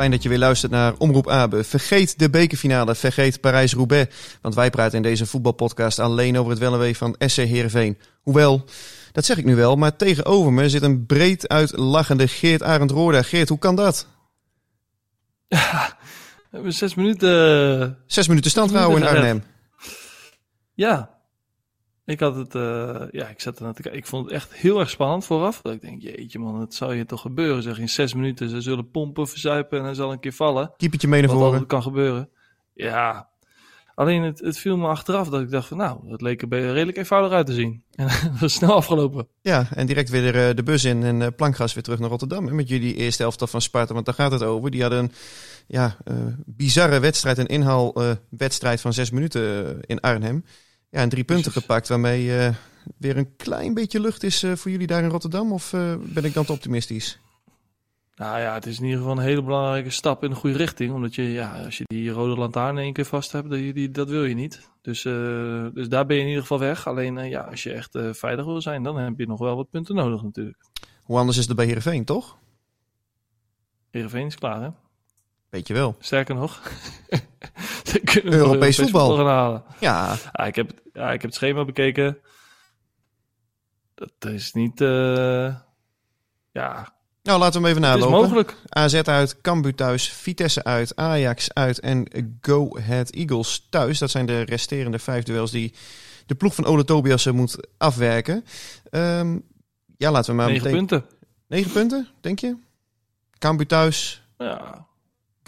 Fijn dat je weer luistert naar Omroep Abe. Vergeet de bekerfinale, vergeet Parijs-Roubaix. Want wij praten in deze voetbalpodcast alleen over het wel van SC Heerenveen. Hoewel, dat zeg ik nu wel, maar tegenover me zit een breed uitlachende Geert Arend Roorda. Geert, hoe kan dat? Ja, we hebben zes minuten... Zes minuten stand houden in Arnhem. Ja, ik had het, uh, ja, ik zat er naar te kijken. Ik vond het echt heel erg spannend vooraf. Dat ik denk, jeetje man, het zou je toch gebeuren. Zeg, in zes minuten, ze zullen pompen, verzuipen en hij zal een keer vallen. Keepertje mee naar voren. Wat kan gebeuren. Ja, alleen het, het viel me achteraf dat ik dacht van, nou, dat leek er redelijk eenvoudig uit te zien. En dat is snel afgelopen. Ja, en direct weer uh, de bus in en uh, plankgas weer terug naar Rotterdam. met jullie eerste elftal van Sparta, want daar gaat het over. Die hadden een ja, bizarre wedstrijd, een inhaalwedstrijd van zes minuten in Arnhem. Ja, en drie punten gepakt waarmee uh, weer een klein beetje lucht is uh, voor jullie daar in Rotterdam? Of uh, ben ik dan te optimistisch? Nou ja, het is in ieder geval een hele belangrijke stap in de goede richting. Omdat je, ja, als je die rode lantaarn in één keer vast hebt, die, die, dat wil je niet. Dus, dus daar ben je in ieder geval weg. Alleen ja, als je echt veilig wil zijn, dan heb je nog wel wat punten nodig natuurlijk. Hoe anders is het bij Heerenveen, toch? Heerenveen is klaar, hè? Weet je wel. Sterker nog, Europees, Europees voetbal. voetbal gaan halen. Ja. ja. ik, heb, ja, ik heb het schema bekeken. Dat is niet. Uh, ja. Nou, laten we hem even nalopen. Het is mogelijk. AZ uit, Cambuur thuis, Vitesse uit, Ajax uit en Go Ahead Eagles thuis. Dat zijn de resterende vijf duels die de ploeg van Ole Tobias moet afwerken. Um, ja, laten we maar Negen meteen... punten. Negen punten, denk je? Cambuur thuis. Ja,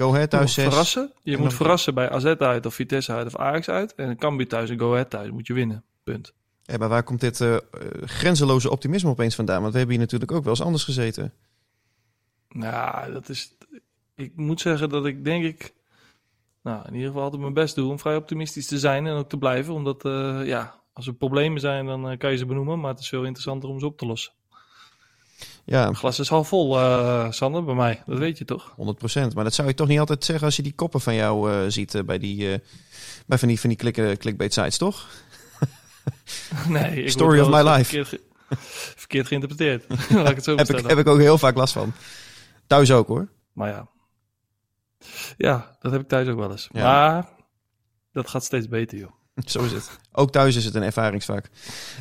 Go Ahead thuis Je verrassen. Je moet verrassen bij AZ uit of Vitesse uit of Ajax uit. En Cambuur thuis en Go Ahead thuis moet je winnen. Punt. Ja, maar waar komt dit uh, grenzeloze optimisme opeens vandaan? Want we hebben hier natuurlijk ook wel eens anders gezeten. Nou, dat is... Ik moet zeggen dat ik denk ik... Nou, in ieder geval altijd mijn best doe om vrij optimistisch te zijn en ook te blijven. Omdat, uh, ja, als er problemen zijn, dan kan je ze benoemen. Maar het is veel interessanter om ze op te lossen. Ja. Het glas is al vol, uh, Sander, bij mij. Dat weet je toch? 100%. Maar dat zou je toch niet altijd zeggen als je die koppen van jou uh, ziet uh, bij, die, bij van die, van die klik, clickbait sites, toch? nee. Ik Story of my life. Verkeerd, ge verkeerd geïnterpreteerd. Laat ik het zo heb, ik, heb ik ook heel vaak last van. Thuis ook hoor. Maar ja. Ja, dat heb ik thuis ook wel eens. Ja. Maar dat gaat steeds beter, joh. Zo is het. Ook thuis is het een ervaringsvak.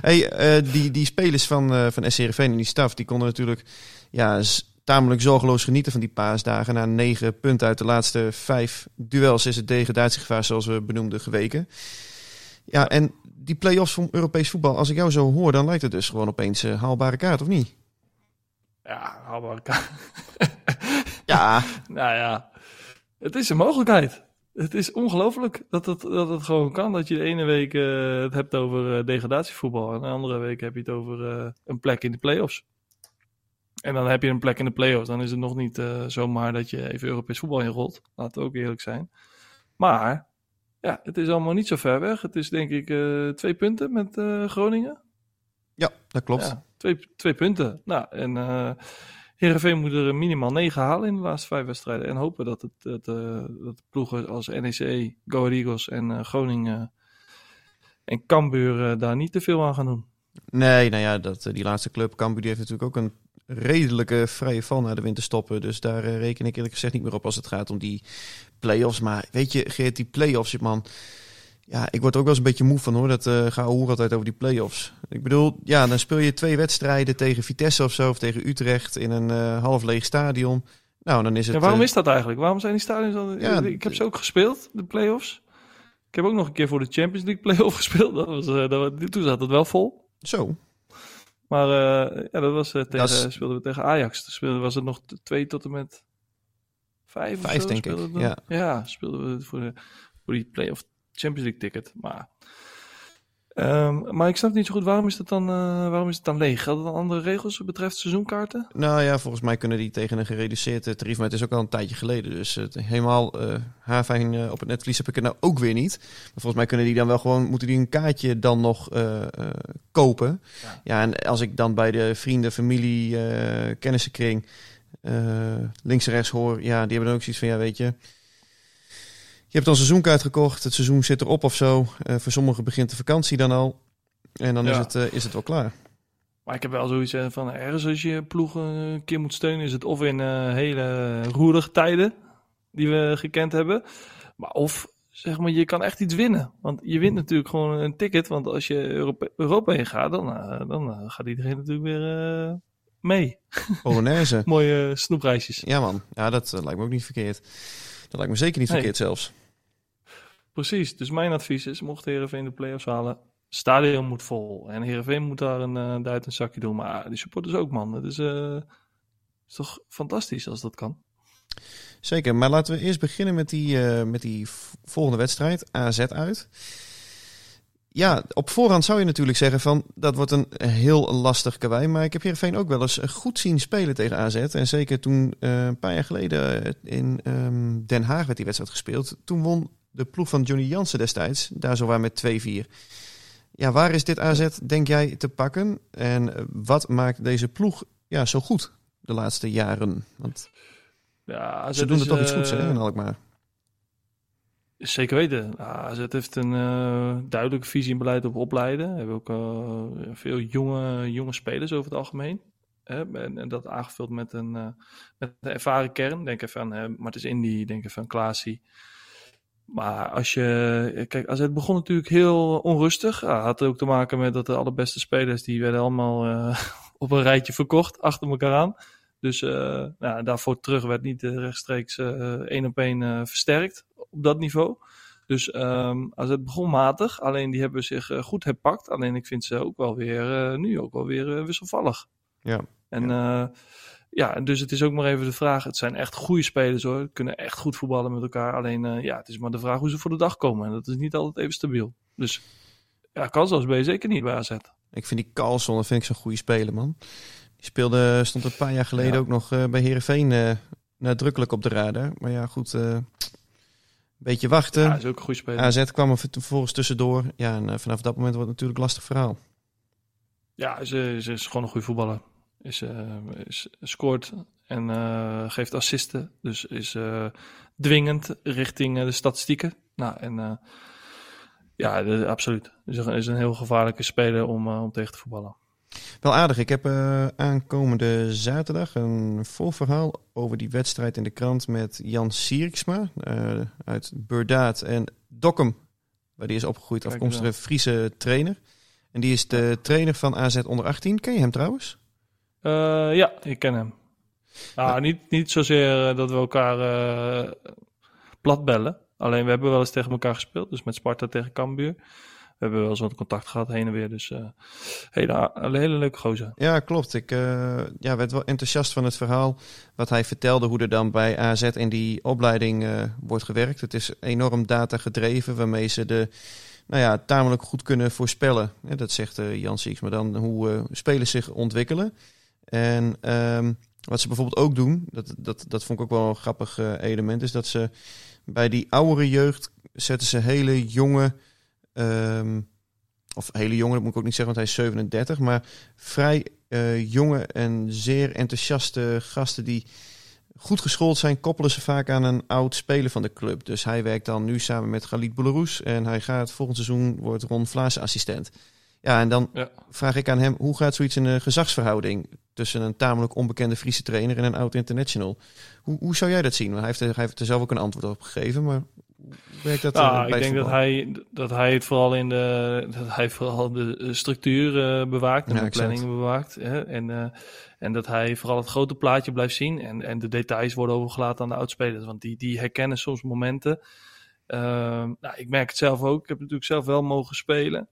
Hey, uh, die, die spelers van, uh, van SCRV en die staf, die konden natuurlijk ja, tamelijk zorgeloos genieten van die paasdagen. Na negen punten uit de laatste vijf duels is het degradatiegevaar, zoals we benoemden, geweken. Ja, en die play-offs van Europees voetbal, als ik jou zo hoor, dan lijkt het dus gewoon opeens uh, haalbare kaart, of niet? Ja, haalbare kaart. ja. nou ja, het is een mogelijkheid. Het is ongelooflijk dat het, dat het gewoon kan. Dat je de ene week uh, het hebt over uh, degradatievoetbal. En de andere week heb je het over uh, een plek in de play-offs. En dan heb je een plek in de play-offs. Dan is het nog niet zomaar dat je even Europees voetbal inrolt. Laten we ook eerlijk zijn. Maar ja, het is allemaal niet zo ver weg. Het is denk ik twee punten met Groningen. Ja, dat klopt. Ja, twee, twee punten. Nou, en Heerenveen moet er minimaal 9 halen in de laatste vijf wedstrijden. En hopen dat, het, uh, dat ploegen als NEC, Go Ahead Eagles en uh, Groningen en Cambuur daar niet te veel aan gaan doen. Nee, nou ja, dat, die laatste club, Cambuur, die heeft natuurlijk ook een redelijke vrije val naar de winterstoppen. Dus daar reken ik eerlijk gezegd niet meer op als het gaat om die play-offs. Maar weet je, Geert, die play-offs, man... Ja, ik word ook wel eens een beetje moe van hoor. Dat uh, ga hoor altijd over die play-offs. Ik bedoel, ja, dan speel je twee wedstrijden tegen Vitesse of zo, of tegen Utrecht in een uh, half leeg stadion. Nou, dan is het. Ja, waarom uh, is dat eigenlijk? Waarom zijn die stadions al... Ja, ik heb ze ook gespeeld, de play-offs. Ik heb ook nog een keer voor de Champions League play-off gespeeld. Dat was, dat, toen zat het wel vol. Zo. Maar uh, ja, dat was uh, tegen, is... speelden we tegen Ajax. Toen speelden, was het nog twee tot en met vijf Vijf, denk ik, we ja. dan. Ja, speelden we voor, de, voor die play-off Champions League ticket. Maar, Ehm, maar ik snap niet zo goed, waarom is, dat dan, eh, waarom is het dan leeg? Gelden dan andere regels wat betreft seizoenkaarten? Nou ja, volgens mij kunnen die tegen een gereduceerd eh, tarief, maar het is ook al een tijdje geleden. Dus het helemaal eh, op het netvlies heb ik het nou ook weer niet. Maar volgens mij kunnen die dan wel gewoon, moeten die een kaartje dan nog kopen. Ja. Ja. en als ik dan bij de vrienden, familie, kennissenkring eh, links en rechts hoor, ja, die hebben dan ook zoiets van, ja weet je... Je hebt al een seizoenkaart gekocht, het seizoen zit erop of zo. Eh, voor sommigen begint de vakantie dan al. En dan is, het, eh, is het wel klaar. Maar ik heb wel zoiets eh, van, ergens als je ploeg een keer moet steunen, is het of in hele roerige tijden, die we gekend hebben. Maar of, zeg maar, je kan echt iets winnen. Want je wint natuurlijk gewoon een ticket, want als je Europa, Europa in gaat, dan, dan gaat iedereen natuurlijk weer mee. Polonaise. Mooie snoepreisjes. Ja man, ja, dat lijkt me ook niet verkeerd. Dat lijkt me zeker niet Nee. verkeerd zelfs. Precies, dus mijn advies is, mocht Heerenveen de play-offs halen, stadion moet vol. En Heerenveen moet daar een uh, een zakje doen. Maar die supporters ook, man. Het is, eh, is toch fantastisch als dat kan. Zeker, maar laten we eerst beginnen met die, eh, met die volgende wedstrijd, AZ uit. Ja, op voorhand zou je natuurlijk zeggen van dat wordt een heel lastig karwei. Maar ik heb Heerenveen ook wel eens goed zien spelen tegen AZ. En zeker toen een paar jaar geleden in ehm, Den Haag werd die wedstrijd gespeeld. Toen won de ploeg van Johnny Jansen destijds, daar zo waar met 2-4. Ja, waar is dit AZ, denk jij, te pakken? En eh, wat maakt deze ploeg ja, zo goed de laatste jaren? Want Ja, ze doen er toch iets goeds, hè, in Alkmaar. Zeker weten. AZ heeft een eh, duidelijke visie en beleid op opleiden. We hebben ook eh, veel jonge, jonge spelers over het algemeen. Hè? En, en dat aangevuld met een, eh, met een ervaren kern. Denk even aan uh, Martens Indy, denk even aan Klaasie. Maar als je... Kijk, AZ begon natuurlijk heel onrustig. Ja, had ook te maken met dat de allerbeste spelers... die werden allemaal eh, op een rijtje verkocht, achter elkaar aan. Dus uh, nou, daarvoor terug werd niet uh, rechtstreeks één op één versterkt op dat niveau. Dus um, als het begon matig, alleen die hebben zich goed herpakt. Alleen ik vind ze ook wel weer, nu ook wel weer wisselvallig. Ja. En ja. Ja, dus het is ook maar even de vraag. Het zijn echt goede spelers hoor. Kunnen echt goed voetballen met elkaar. Alleen ja, het is maar de vraag hoe ze voor de dag komen. En dat is niet altijd even stabiel. Dus ja, kansloos ben je zeker niet bij AZ. Ik vind die Carlson, dat vind ik zo'n goede speler man. Die speelde, stond een paar jaar geleden ja. ook nog uh, bij Heerenveen uh, nadrukkelijk op de radar. Maar ja, goed, uh, een beetje wachten. Ja, is ook een goede speler. AZ kwam er vervolgens tussendoor. Ja, en uh, vanaf dat moment wordt het natuurlijk een lastig verhaal. Ja, ze, ze is gewoon een goede voetballer. Is, is, scoort en geeft assisten. Dus is dwingend richting de statistieken. Nou, en ja, de, absoluut. Is een, is een heel gevaarlijke speler om, om tegen te voetballen. Wel aardig. Ik heb uh, aankomende zaterdag een vol verhaal over die wedstrijd in de krant met Jan Sierksma uh, uit Burdaat en Dokkum, waar die is opgegroeid, afkomstige Friese trainer. En die is de trainer van AZ onder 18. Ken je hem trouwens? Uh, ja, ik ken hem. Nou, ja. niet, niet zozeer eh, dat we elkaar uh, plat bellen. Alleen we hebben wel eens tegen elkaar gespeeld. Dus met Sparta tegen Cambuur. We hebben wel eens wat contact gehad heen en weer. Dus hele, een hele leuke gozer. Ja, klopt. Ik ja, werd wel enthousiast van het verhaal. Wat hij vertelde hoe er dan bij AZ in die opleiding wordt gewerkt. Het is enorm data gedreven. Waarmee ze de nou ja, tamelijk goed kunnen voorspellen. Ja, dat zegt Jan Sieks. Maar dan hoe spelers zich ontwikkelen. En um, wat ze bijvoorbeeld ook doen. Dat, dat, dat vond ik ook wel een grappig element. Is dat ze bij die oudere jeugd zetten ze hele jonge... Um, of hele jonge, dat moet ik ook niet zeggen, want hij is 37. Maar vrij uh, jonge en zeer enthousiaste gasten die goed geschoold zijn, koppelen ze vaak aan een oud speler van de club. Dus hij werkt dan nu samen met Galit Boularus en hij gaat volgend seizoen wordt Ron Vlaas assistent. Ja, en dan ja. vraag ik aan hem, hoe gaat zoiets in een gezagsverhouding tussen een tamelijk onbekende Friese trainer en een oud international? Hoe, hoe zou jij dat zien? Hij heeft, er, hij heeft er zelf ook een antwoord op gegeven, maar werkt dat? Nou, uh, ik denk dat hij, dat hij het vooral in de, dat hij vooral de structuur uh, bewaakt en ja, de planning bewaakt. Hè? En, uh, en dat hij vooral het grote plaatje blijft zien en, en de details worden overgelaten aan de oudspelers. Want die, die herkennen soms momenten. nou, ik merk het zelf ook. Ik heb natuurlijk zelf wel mogen spelen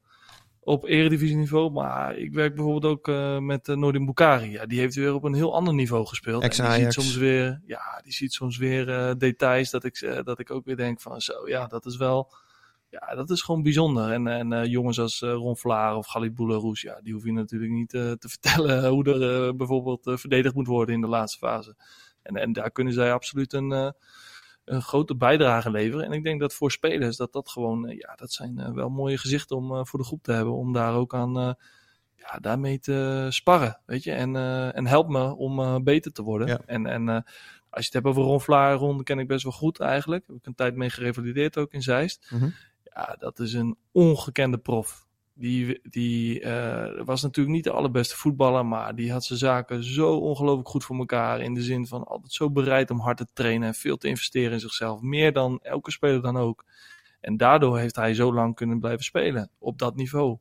op eredivisieniveau. Maar ik werk bijvoorbeeld ook uh, met uh, Noordin Bukari. Ja, die heeft weer op een heel ander niveau gespeeld. En die ziet soms weer, ja, die ziet soms weer uh, details dat ik, dat ik ook weer denk van zo, ja, dat is wel, ja, dat is gewoon bijzonder. En, en jongens als Ron Vlaar of Galid Bouleroes, ja, die hoef je natuurlijk niet te vertellen hoe er bijvoorbeeld verdedigd moet worden in de laatste fase. En, en daar kunnen zij absoluut een een grote bijdrage leveren. En ik denk dat voor spelers dat dat gewoon, eh, ja, dat zijn uh, wel mooie gezichten om uh, voor de groep te hebben. Om daar ook aan, ja, daarmee te sparren, weet je. En, en help me om beter te worden. Ja. En, en als je het hebt over Ron Vlaar, Ron ken ik best wel goed eigenlijk. Heb ik een tijd mee gerevalideerd ook in Zeist. Mm -hmm. Ja, dat is een ongekende prof. Die, die uh, was natuurlijk niet de allerbeste voetballer, maar die had zijn zaken zo ongelooflijk goed voor elkaar. In de zin van altijd zo bereid om hard te trainen en veel te investeren in zichzelf. Meer dan elke speler dan ook. En daardoor heeft hij zo lang kunnen blijven spelen op dat niveau.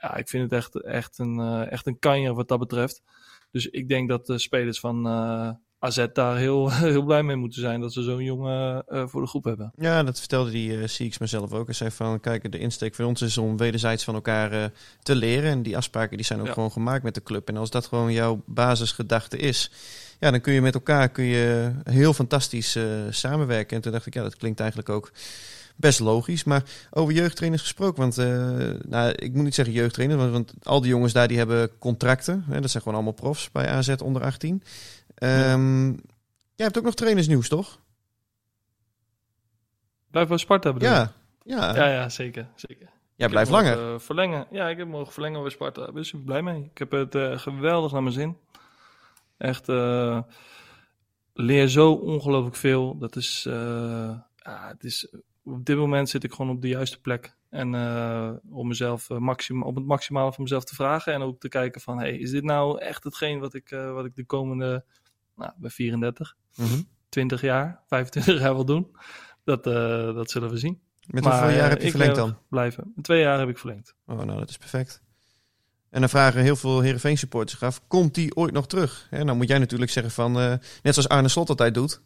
Ja, ik vind het echt, echt, een, uh, echt een kanjer wat dat betreft. Dus ik denk dat de spelers van, uh, AZ daar heel, heel blij mee moeten zijn dat ze zo'n jongen uh, voor de groep hebben. Ja, dat vertelde die uh, Sieks mezelf ook. Hij zei van, kijk, de insteek van ons is om wederzijds van elkaar uh, te leren. En die afspraken die zijn ook Ja. gewoon gemaakt met de club. En als dat gewoon jouw basisgedachte is, ja, dan kun je met elkaar kun je heel fantastisch eh, samenwerken. En toen dacht ik, ja, dat klinkt eigenlijk ook best logisch. Maar over jeugdtrainers gesproken, want eh, nou, ik moet niet zeggen jeugdtrainers, want, want al die jongens daar die hebben contracten. Hè, dat zijn gewoon allemaal profs bij AZ onder 18. Ehm, Jij hebt ook nog trainersnieuws, toch? Blijf bij Sparta bedoel? Ja, ja. Ja, ja, zeker. zeker. jij blijft langer. mogen, verlengen. Ja, ik heb mogen verlengen bij Sparta. Daar ben ik super blij mee. Ik heb het eh, geweldig naar mijn zin. Echt, eh, leer zo ongelooflijk veel. Dat is, eh, ja, het is, op dit moment zit ik gewoon op de juiste plek. En om mezelf maxima, op het maximale van mezelf te vragen. En ook te kijken van, hey, is dit nou echt hetgeen wat ik, wat ik de komende, nou, bij 34, Mhm. 20 jaar, 25 jaar wil doen? Dat, eh, dat zullen we zien. Met Maar, hoeveel jaar eh, heb je ik verlengd dan? Blijven. Twee jaar heb ik verlengd. Oh, nou, dat is perfect. En dan vragen heel veel Heerenveen supporters af, komt die ooit nog terug? Hè, nou moet jij natuurlijk zeggen van, eh, net zoals Arne Slot altijd doet,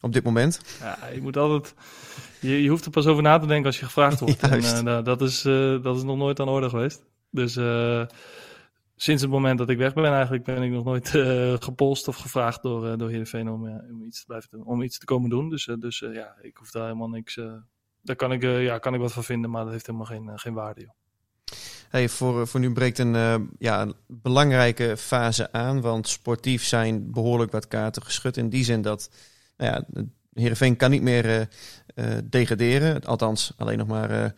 op dit moment. Ja, je moet altijd. Je, je hoeft er pas over na te denken als je gevraagd wordt. en, Juist. eh, nou, dat, is, eh, dat is nog nooit aan orde geweest. Dus eh, sinds het moment dat ik weg ben, eigenlijk ben ik nog nooit eh, gepolst of gevraagd door, uh, door Heerenveen om, eh, om iets te blijven om iets te komen doen. Dus, dus ja, ik hoef daar helemaal niks. daar kan ik, ja, kan ik wat van vinden, maar dat heeft helemaal geen, geen waarde. Joh. Hey, voor, voor nu breekt een, ja, belangrijke fase aan, want sportief zijn behoorlijk wat kaarten geschud. In die zin dat nou ja, Heerenveen kan niet meer eh, eh, degraderen. Althans, alleen nog maar eh,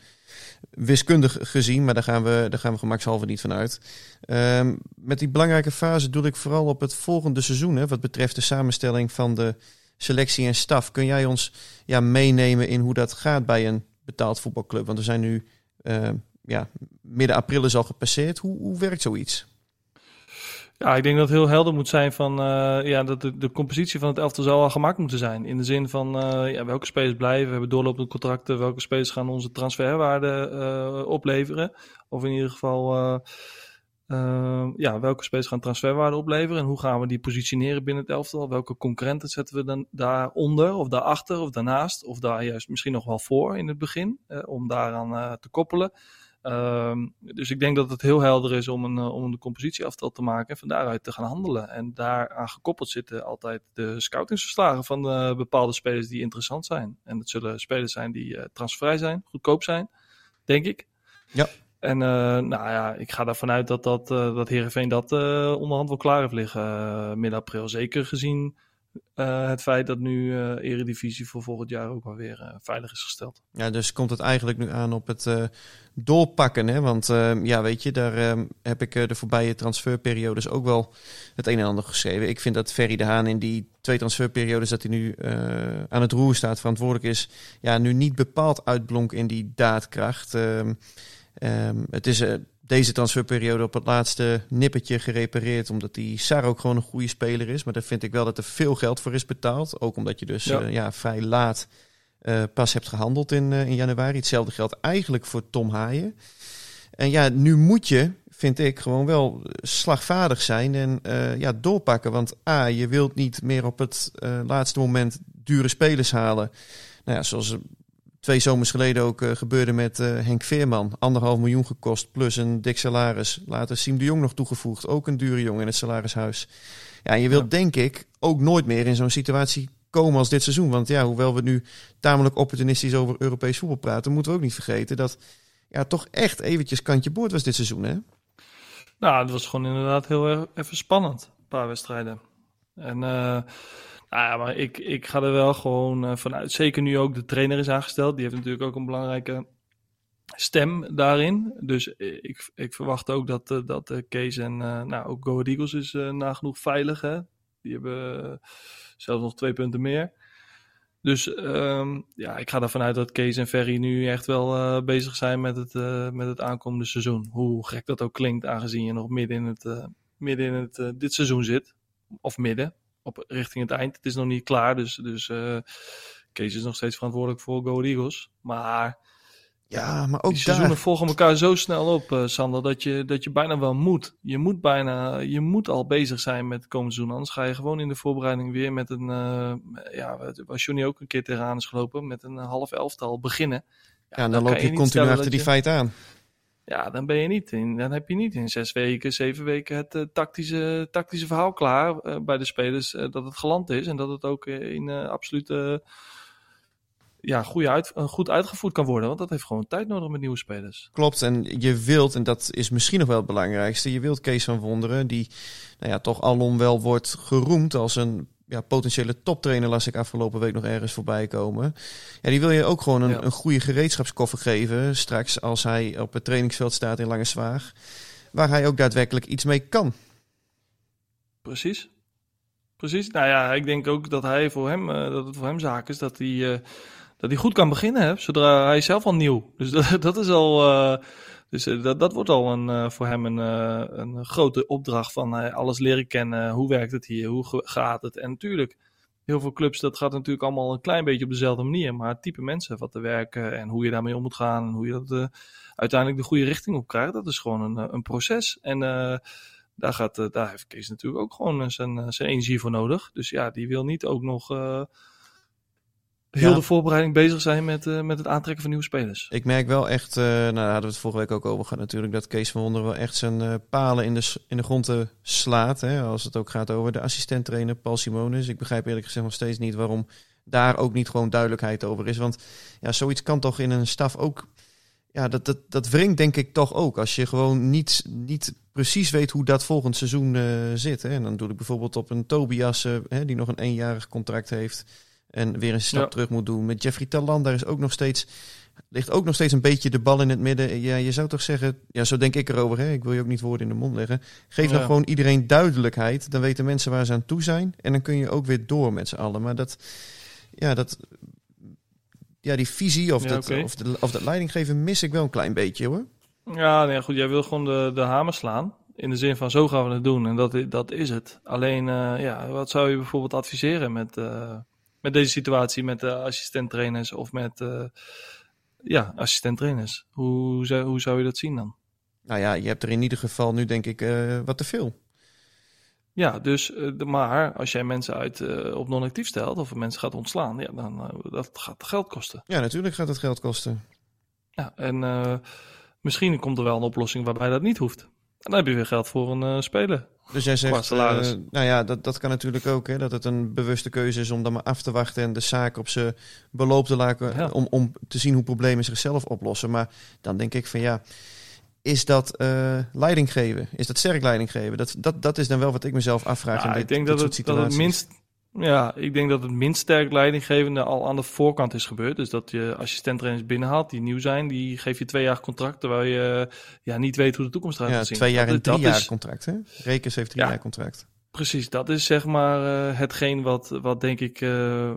wiskundig gezien, maar daar gaan we, daar gaan we gemakshalve niet van uit. Ehm, met die belangrijke fase doe ik vooral op het volgende seizoen, hè, wat betreft de samenstelling van de selectie en staf. Kun jij ons ja, meenemen in hoe dat gaat bij een betaald voetbalclub? Want we zijn nu eh, ja, midden april is al gepasseerd. Hoe, hoe werkt zoiets? Ja, ik denk dat het heel helder moet zijn van eh, ja, dat de, de compositie van het elftal al gemaakt moeten zijn. In de zin van uh, ja, welke spelers blijven, we hebben doorlopende contracten, welke spelers gaan onze transferwaarde uh, opleveren. Of in ieder geval ja, welke spelers gaan transferwaarde opleveren en hoe gaan we die positioneren binnen het elftal. Welke concurrenten zetten we dan daaronder of daarachter of daarnaast of daar juist misschien nog wel voor in het begin om daaraan te koppelen. Um, dus ik denk dat het heel helder is om een, uh, om een compositieaftal te maken en van daaruit te gaan handelen. En daaraan gekoppeld zitten altijd de scoutingsverslagen van uh, bepaalde spelers die interessant zijn. En het zullen spelers zijn die uh, transfervrij zijn, goedkoop zijn, denk ik. Ja. En nou ja, ik ga ervan uit dat, dat, dat Heerenveen dat onderhand wel klaar heeft liggen midden april. Zeker gezien uh, het feit dat nu uh, Eredivisie voor volgend jaar ook alweer uh, veilig is gesteld. Ja, dus komt het eigenlijk nu aan op het doorpakken. Hè? Want ja, weet je, daar heb ik de voorbije transferperiodes ook wel het een en ander geschreven. Ik vind dat Ferry de Haan in die twee transferperiodes dat hij nu aan het roer staat, verantwoordelijk is, ja, nu niet bepaald uitblonk in die daadkracht. Um, het is deze transferperiode op het laatste nippertje gerepareerd. Omdat die Sar ook gewoon een goede speler is. Maar daar vind ik wel dat er veel geld voor is betaald. Ook omdat je dus ja. Uh, ja vrij laat uh, pas hebt gehandeld in, uh, in januari. Hetzelfde geldt eigenlijk voor Tom Haaien. En ja, nu moet je, vind ik, gewoon wel slagvaardig zijn en ja, doorpakken. Want A, je wilt niet meer op het laatste moment dure spelers halen. Nou ja, zoals twee zomers geleden ook uh, gebeurde met uh, Henk Veerman. Anderhalf miljoen gekost plus een dik salaris. Later Siem de Jong nog toegevoegd. Ook een dure jongen in het salarishuis. Ja, en je wilt denk ik ook nooit meer in zo'n situatie komen als dit seizoen. Want ja, hoewel we nu tamelijk opportunistisch over Europees voetbal praten, moeten we ook niet vergeten dat ja, toch echt eventjes kantje boord was dit seizoen, hè? Nou, het was gewoon inderdaad heel erg even spannend, een paar wedstrijden. En uh, nou ja, maar ik, ik ga er wel gewoon uh, vanuit. Zeker nu ook de trainer is aangesteld. Die heeft natuurlijk ook een belangrijke stem daarin. Dus ik, ik verwacht ook dat, uh, dat Kees en nou, ook Go Eagles is nagenoeg veilig. Hè? Die hebben zelfs nog twee punten meer. Dus um, ja, ik ga ervan uit dat Kees en Ferry nu echt wel uh, bezig zijn met het, uh, met het aankomende seizoen. Hoe gek dat ook klinkt, aangezien je nog midden in het, uh, midden in het dit seizoen zit. Of midden, op, richting het eind. Het is nog niet klaar, dus, dus Kees is nog steeds verantwoordelijk voor Go Eagles. Maar ja, maar ook die seizoenen daar... volgen elkaar zo snel op, uh, Sander, dat je, dat je bijna wel moet. Je moet bijna, je moet al bezig zijn met het komende seizoen. Anders ga je gewoon in de voorbereiding weer met een, uh, ja, waar Johnny ook een keer tegenaan is gelopen, met een half elftal beginnen. Ja, ja dan, dan loop je, je continu achter die je, feit aan. Ja, dan ben je niet in, dan heb je niet in zes weken, zeven weken het uh, tactische, tactische verhaal klaar bij de spelers dat het geland is en dat het ook in absolute ja, goed, uit, goed uitgevoerd kan worden. Want dat heeft gewoon tijd nodig met nieuwe spelers. Klopt, en je wilt, en dat is misschien nog wel het belangrijkste, je wilt Kees van Wonderen, die nou ja, toch alom wel wordt geroemd als een ja, potentiële toptrainer, las ik afgelopen week nog ergens voorbij komen. Ja, die wil je ook gewoon een, ja. een goede gereedschapskoffer geven, straks als hij op het trainingsveld staat in Lange Zwaag, waar hij ook daadwerkelijk iets mee kan. Precies. Precies. Nou ja, ik denk ook dat hij voor hem, uh, dat het voor hem zaak is dat hij uh, dat hij goed kan beginnen, hè, zodra hij zelf al nieuw. Dus dat, dat is al, uh, dus dat, dat wordt al een, uh, voor hem een, uh, een grote opdracht van alles leren kennen. Hoe werkt het hier? Hoe gaat het? En natuurlijk, heel veel clubs, dat gaat natuurlijk allemaal een klein beetje op dezelfde manier. Maar het type mensen wat te werken en hoe je daarmee om moet gaan en hoe je dat uiteindelijk de goede richting op krijgt, dat is gewoon een, een proces. En daar, gaat, daar heeft Kees natuurlijk ook gewoon zijn, zijn energie voor nodig. Dus ja, die wil niet ook nog heel ja. de voorbereiding bezig zijn met, uh, met het aantrekken van nieuwe spelers. Ik merk wel echt, uh, nou daar hadden we het vorige week ook over gehad natuurlijk, dat Kees van Wonder wel echt zijn uh, palen in de, in de grond slaat. Hè, als het ook gaat over de assistent-trainer Paul Simonis. Ik begrijp eerlijk gezegd nog steeds niet waarom daar ook niet gewoon duidelijkheid over is. Want ja, zoiets kan toch in een staf ook... Ja, dat, dat, dat wringt denk ik toch ook. Als je gewoon niet, niet precies weet hoe dat volgend seizoen zit. Hè. En dan doe ik bijvoorbeeld op een Tobias, hè, die nog een eenjarig contract heeft... En weer een stap ja. terug moet doen. Met Jeffrey Talan, daar is ook nog steeds, ligt ook nog steeds een beetje de bal in het midden. Ja, je zou toch zeggen, ja, zo denk ik erover. Hè? Ik wil je ook niet woorden in de mond leggen. Geef ja. dan gewoon iedereen duidelijkheid. Dan weten mensen waar ze aan toe zijn. En dan kun je ook weer door met z'n allen. Maar dat, ja, dat, ja, die visie of, ja, dat, okay. of, de, of dat leidinggeven mis ik wel een klein beetje hoor. Ja, nee, goed. Jij wil gewoon de, de hamer slaan. In de zin van zo gaan we het doen. En dat, dat is het. Alleen, uh, ja, wat zou je bijvoorbeeld adviseren met, uh, met deze situatie met de assistent-trainers of met uh, ja, assistent-trainers? Hoe, zou, hoe zou je dat zien dan? Nou ja, je hebt er in ieder geval nu denk ik uh, wat te veel. Ja, dus maar als jij mensen uit uh, op non-actief stelt of mensen gaat ontslaan, ja, dan dat gaat geld kosten. Ja, natuurlijk gaat het geld kosten. Ja, en misschien komt er wel een oplossing waarbij dat niet hoeft. En dan heb je weer geld voor een speler. Dus jij zegt, uh, nou ja, dat, dat kan natuurlijk ook, hè, dat het een bewuste keuze is om dan maar af te wachten en de zaak op zijn beloop te laten, ja. om, om te zien hoe problemen zichzelf oplossen. Maar dan denk ik van ja, is dat uh, leiding geven? Is dat sterk leiding geven? Dat, dat, dat is dan wel wat ik mezelf afvraag. Ja, in dit, ik denk dit dat, het, dat het minst ja, ik denk dat het minst sterk leidinggevende al aan de voorkant is gebeurd. Dus dat je assistenttrainers binnenhaalt die nieuw zijn, die geef je twee jaar contract, terwijl je ja, niet weet hoe de toekomst eruit ja, gaat zien. twee jaar en drie jaar is... contract, hè? Rekens heeft drie ja, jaar contract. Precies, dat is zeg maar uh, hetgeen wat, wat denk ik uh,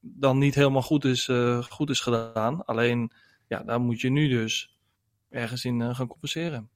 dan niet helemaal goed is, uh, goed is gedaan. Alleen, ja, daar moet je nu dus ergens in gaan compenseren.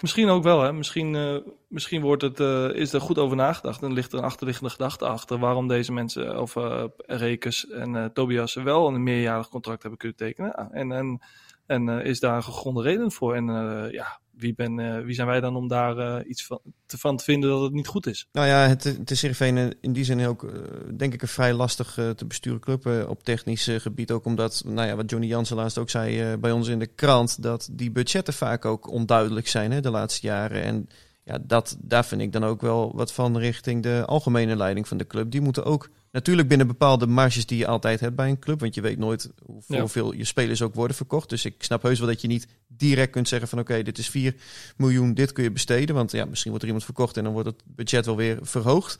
Misschien ook wel, hè. Misschien, uh, misschien wordt het, uh, is er goed over nagedacht en ligt er een achterliggende gedachte achter waarom deze mensen, of uh, Rekens en Tobias, wel een meerjarig contract hebben kunnen tekenen. En, en En is daar een gegronde reden voor. En ja, wie, ben, wie zijn wij dan om daar iets van te, van te vinden dat het niet goed is? Nou ja, het, het is Heerenveen in die zin ook, denk ik, een vrij lastig te besturen club op technisch gebied. Ook omdat, nou ja, wat Johnny Jansen laatst ook zei bij ons in de krant, dat die budgetten vaak ook onduidelijk zijn hè, de laatste jaren. En ja, dat, daar vind ik dan ook wel wat van richting de algemene leiding van de club. Die moeten ook natuurlijk binnen bepaalde marges die je altijd hebt bij een club. Want je weet nooit hoeveel je spelers ook worden verkocht. Dus ik snap heus wel dat je niet direct kunt zeggen van oké, dit is 4 miljoen, dit kun je besteden. Want ja, misschien wordt er iemand verkocht en dan wordt het budget wel weer verhoogd.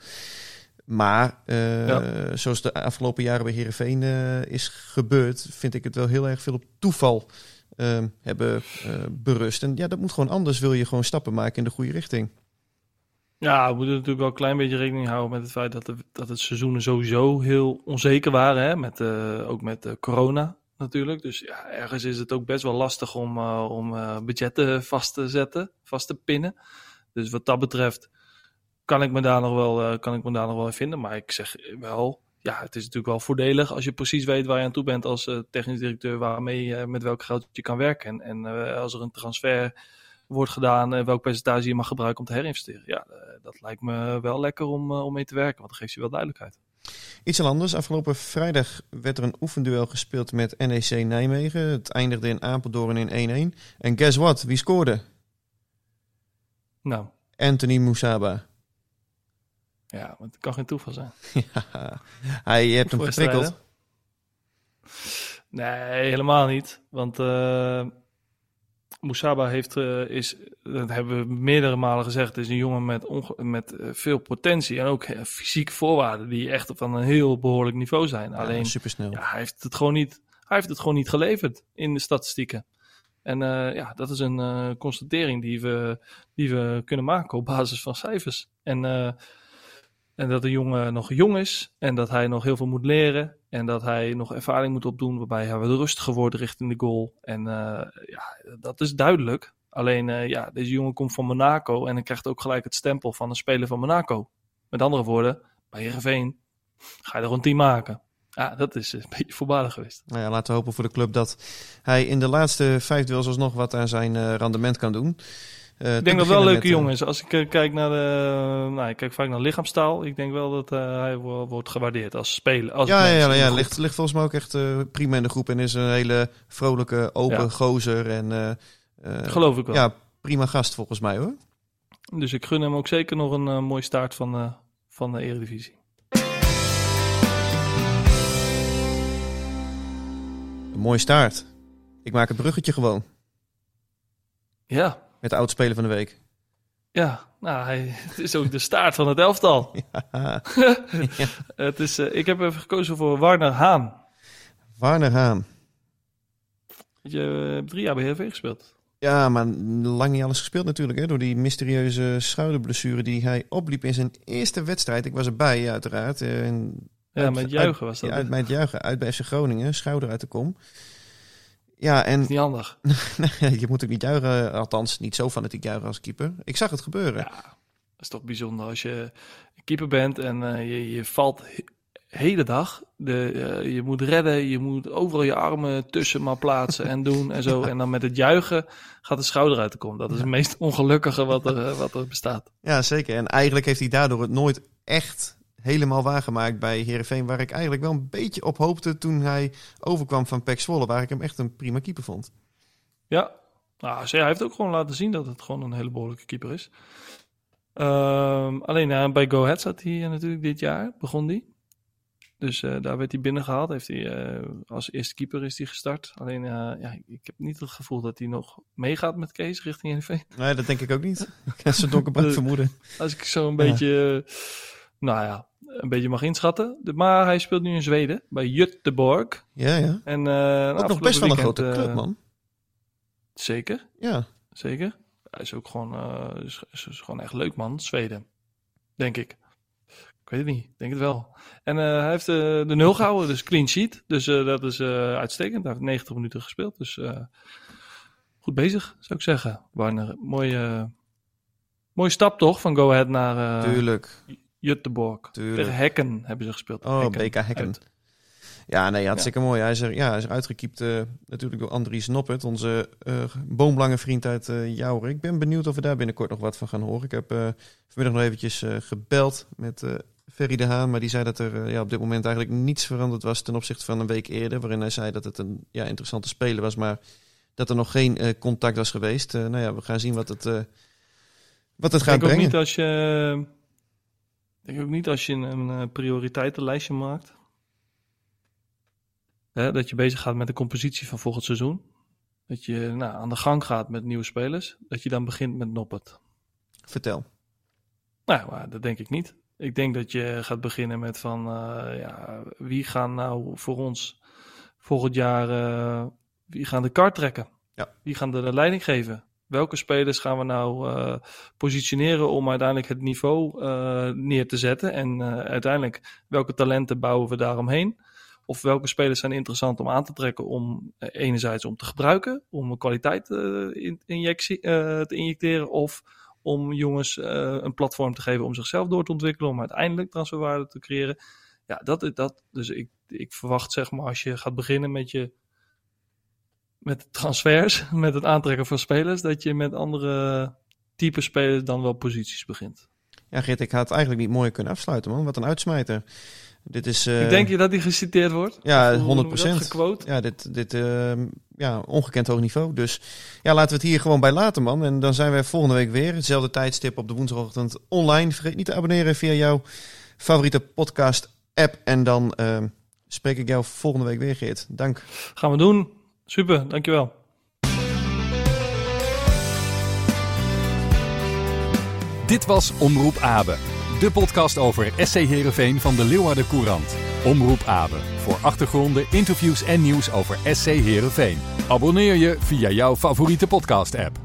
Maar uh, zoals de afgelopen jaren bij Herenveen uh, is gebeurd, vind ik het wel heel erg veel op toeval uh, hebben uh, berust. En ja, dat moet gewoon anders, wil je gewoon stappen maken in de goede richting. Ja, we moeten natuurlijk wel een klein beetje rekening houden met het feit dat, de, dat het seizoenen sowieso heel onzeker waren. Hè? Met, ook met corona natuurlijk. Dus ja, ergens is het ook best wel lastig om, om budgetten vast te zetten, vast te pinnen. Dus wat dat betreft kan ik me daar nog wel, kan ik me daar nog wel in vinden. Maar ik zeg wel, ja, het is natuurlijk wel voordelig als je precies weet waar je aan toe bent als technisch directeur, waarmee je met welk geld je kan werken. En, en als er een transfer wordt gedaan, welk percentage je mag gebruiken om te herinvesteren. Ja, dat lijkt me wel lekker om, om mee te werken, want dat geeft je wel duidelijkheid. Iets anders. Afgelopen vrijdag werd er een oefenduel gespeeld met NEC Nijmegen. Het eindigde in Apeldoorn in 1-1. En guess what? Wie scoorde? Nou. Anthony Moussaba. Ja, maar het kan geen toeval zijn. ja, hij, je hebt hem geprikkeld. Nee, helemaal niet. Want uh, Moussaba heeft, uh, is, dat hebben we meerdere malen gezegd, is een jongen met, met uh, veel potentie en ook fysieke voorwaarden die echt van een heel behoorlijk niveau zijn. Ja, Alleen, supersnel. Ja, hij heeft het gewoon niet, hij heeft het gewoon niet geleverd in de statistieken. En ja, dat is een constatering die we, die we kunnen maken op basis van cijfers. En en dat de jongen nog jong is en dat hij nog heel veel moet leren. En dat hij nog ervaring moet opdoen waarbij hij wat rustiger wordt richting de goal. En uh, ja, dat is duidelijk. Alleen, uh, ja, deze jongen komt van Monaco en hij krijgt ook gelijk het stempel van een speler van Monaco. Met andere woorden, bij Heerenveen ga je er een team maken. Ja, dat is een beetje voorbarig geweest. Nou ja, laten we hopen voor de club dat hij in de laatste vijf duels alsnog wat aan zijn uh, rendement kan doen. Uh, ik denk dat wel leuke met, jongens. Als ik uh, kijk naar de, nou, ik kijk vaak naar lichaamstaal. Ik denk wel dat uh, hij wordt gewaardeerd als speler. Als ja, ja, ja, ja ligt, ligt volgens mij ook echt prima in de groep en is een hele vrolijke, open ja. gozer en geloof ik wel. Ja, prima gast volgens mij hoor. Dus ik gun hem ook zeker nog een mooie start van, van de Eredivisie. Een mooie start. Ik maak het bruggetje gewoon. Ja, met de oudspeler van de week. Ja, nou, hij, het is ook de staart van het elftal. Ja. het is, uh, ik heb even gekozen voor Warner Haan. Warner Haan. Je hebt drie jaar bij HV gespeeld. Ja, maar lang niet alles gespeeld natuurlijk. Hè, door die mysterieuze schouderblessure die hij opliep in zijn eerste wedstrijd. Ik was erbij uiteraard. En ja, uit, met juichen was dat. Ja, uit, met juichen. Uit bij FC Groningen. Schouder uit de kom. Ja, en... niet handig. je moet ook niet juichen. Althans, niet zo fanatiek juichen als keeper. Ik zag het gebeuren. Ja, dat is toch bijzonder als je keeper bent en uh, je, je valt hele dag. De, uh, je moet redden, je moet overal je armen tussen maar plaatsen en doen en zo. En dan met het juichen gaat de schouder uit de kom. Dat is het meest ongelukkige wat er, uh, wat er bestaat. Ja, zeker. En eigenlijk heeft hij daardoor het nooit echt helemaal waargemaakt bij Herenveen, waar ik eigenlijk wel een beetje op hoopte toen hij overkwam van Pek Zwolle, waar ik hem echt een prima keeper vond. Ja, nou, hij heeft ook gewoon laten zien dat het gewoon een hele behoorlijke keeper is. Um, alleen uh, bij Go Ahead zat hij natuurlijk dit jaar, begon hij. Dus uh, daar werd hij binnengehaald. Heeft hij, als eerste keeper is hij gestart. Alleen, ja, ik heb niet het gevoel dat hij nog meegaat met Kees richting NV. Nee, dat denk ik ook niet. ik heb zo'n donkerbruik vermoeden. Als ik zo een ja. beetje, nou ja, een beetje mag inschatten. Maar hij speelt nu in Zweden, bij Jutteborg. Ja, ja. En, uh, Ook nog best wel een grote uh, club, man. Zeker. Ja. Zeker. Hij is ook gewoon, uh, is, gewoon echt leuk, man. Zweden. Denk ik. Ik weet het niet. Denk het wel. En hij heeft de nul gehouden, dus clean sheet. Dus dat is uitstekend. Hij heeft 90 minuten gespeeld. Dus goed bezig, zou ik zeggen. Warner, mooie, mooie stap toch, van Go Ahead naar... Tuurlijk. Jutteborg. Tegen Hekken hebben ze gespeeld. Oh, Hekken. BK Hekken. Ja, nee, hartstikke mooi. Hij is, er, ja, hij is er uitgekiept eh, natuurlijk door Andries Noppert, onze uh, boomlange vriend uit uh, Jouwer. Ik ben benieuwd of we daar binnenkort nog wat van gaan horen. Ik heb vanmiddag nog eventjes gebeld met Ferry de Haan, maar die zei dat er ja, op dit moment eigenlijk niets veranderd was ten opzichte van een week eerder, waarin hij zei dat het een ja, interessante speler was, maar dat er nog geen contact was geweest. nou ja, we gaan zien wat het, wat het gaat ik brengen. Ook niet als je, ik denk ook niet als je een prioriteitenlijstje maakt Hè, dat je bezig gaat met de compositie van volgend seizoen. Dat je nou, aan de gang gaat met nieuwe spelers. Dat je dan begint met Noppet. Vertel. Nou, maar dat denk ik niet. Ik denk dat je gaat beginnen met van uh, ja, wie gaan nou voor ons volgend jaar uh, wie gaan de kart trekken? Ja. Wie gaan de, de leiding geven? Welke spelers gaan we nou uh, positioneren om uiteindelijk het niveau neer te zetten? En uiteindelijk welke talenten bouwen we daaromheen? Of welke spelers zijn interessant om aan te trekken om eh, enerzijds om te gebruiken, om een kwaliteit injectie, te injecteren, of om jongens een platform te geven om zichzelf door te ontwikkelen, om uiteindelijk transferwaarde te creëren. Ja, dat, dat, dus ik, ik verwacht zeg maar als je gaat beginnen met je met transfers, met het aantrekken van spelers, dat je met andere type spelers dan wel posities begint. Ja, Gert, ik had het eigenlijk niet mooi kunnen afsluiten, man. Wat een uitsmijter. Dit is, uh, ik denk je dat hij geciteerd wordt? Ja, 100 procent. Ja, dit, dit uh, ja, ongekend hoog niveau. Dus ja, laten we het hier gewoon bij laten, man. En dan zijn we volgende week weer. Hetzelfde tijdstip op de woensdagochtend online. Vergeet niet te abonneren via jouw favoriete podcast-app. En dan uh, spreek ik jou volgende week weer, Geert. Dank. Gaan we doen. Super, dankjewel. Dit was Omroep Abe. De podcast over SC Heerenveen van de Leeuwarden Courant. Omroep Abe. Voor achtergronden, interviews en nieuws over SC Heerenveen. Abonneer je via jouw favoriete podcast app.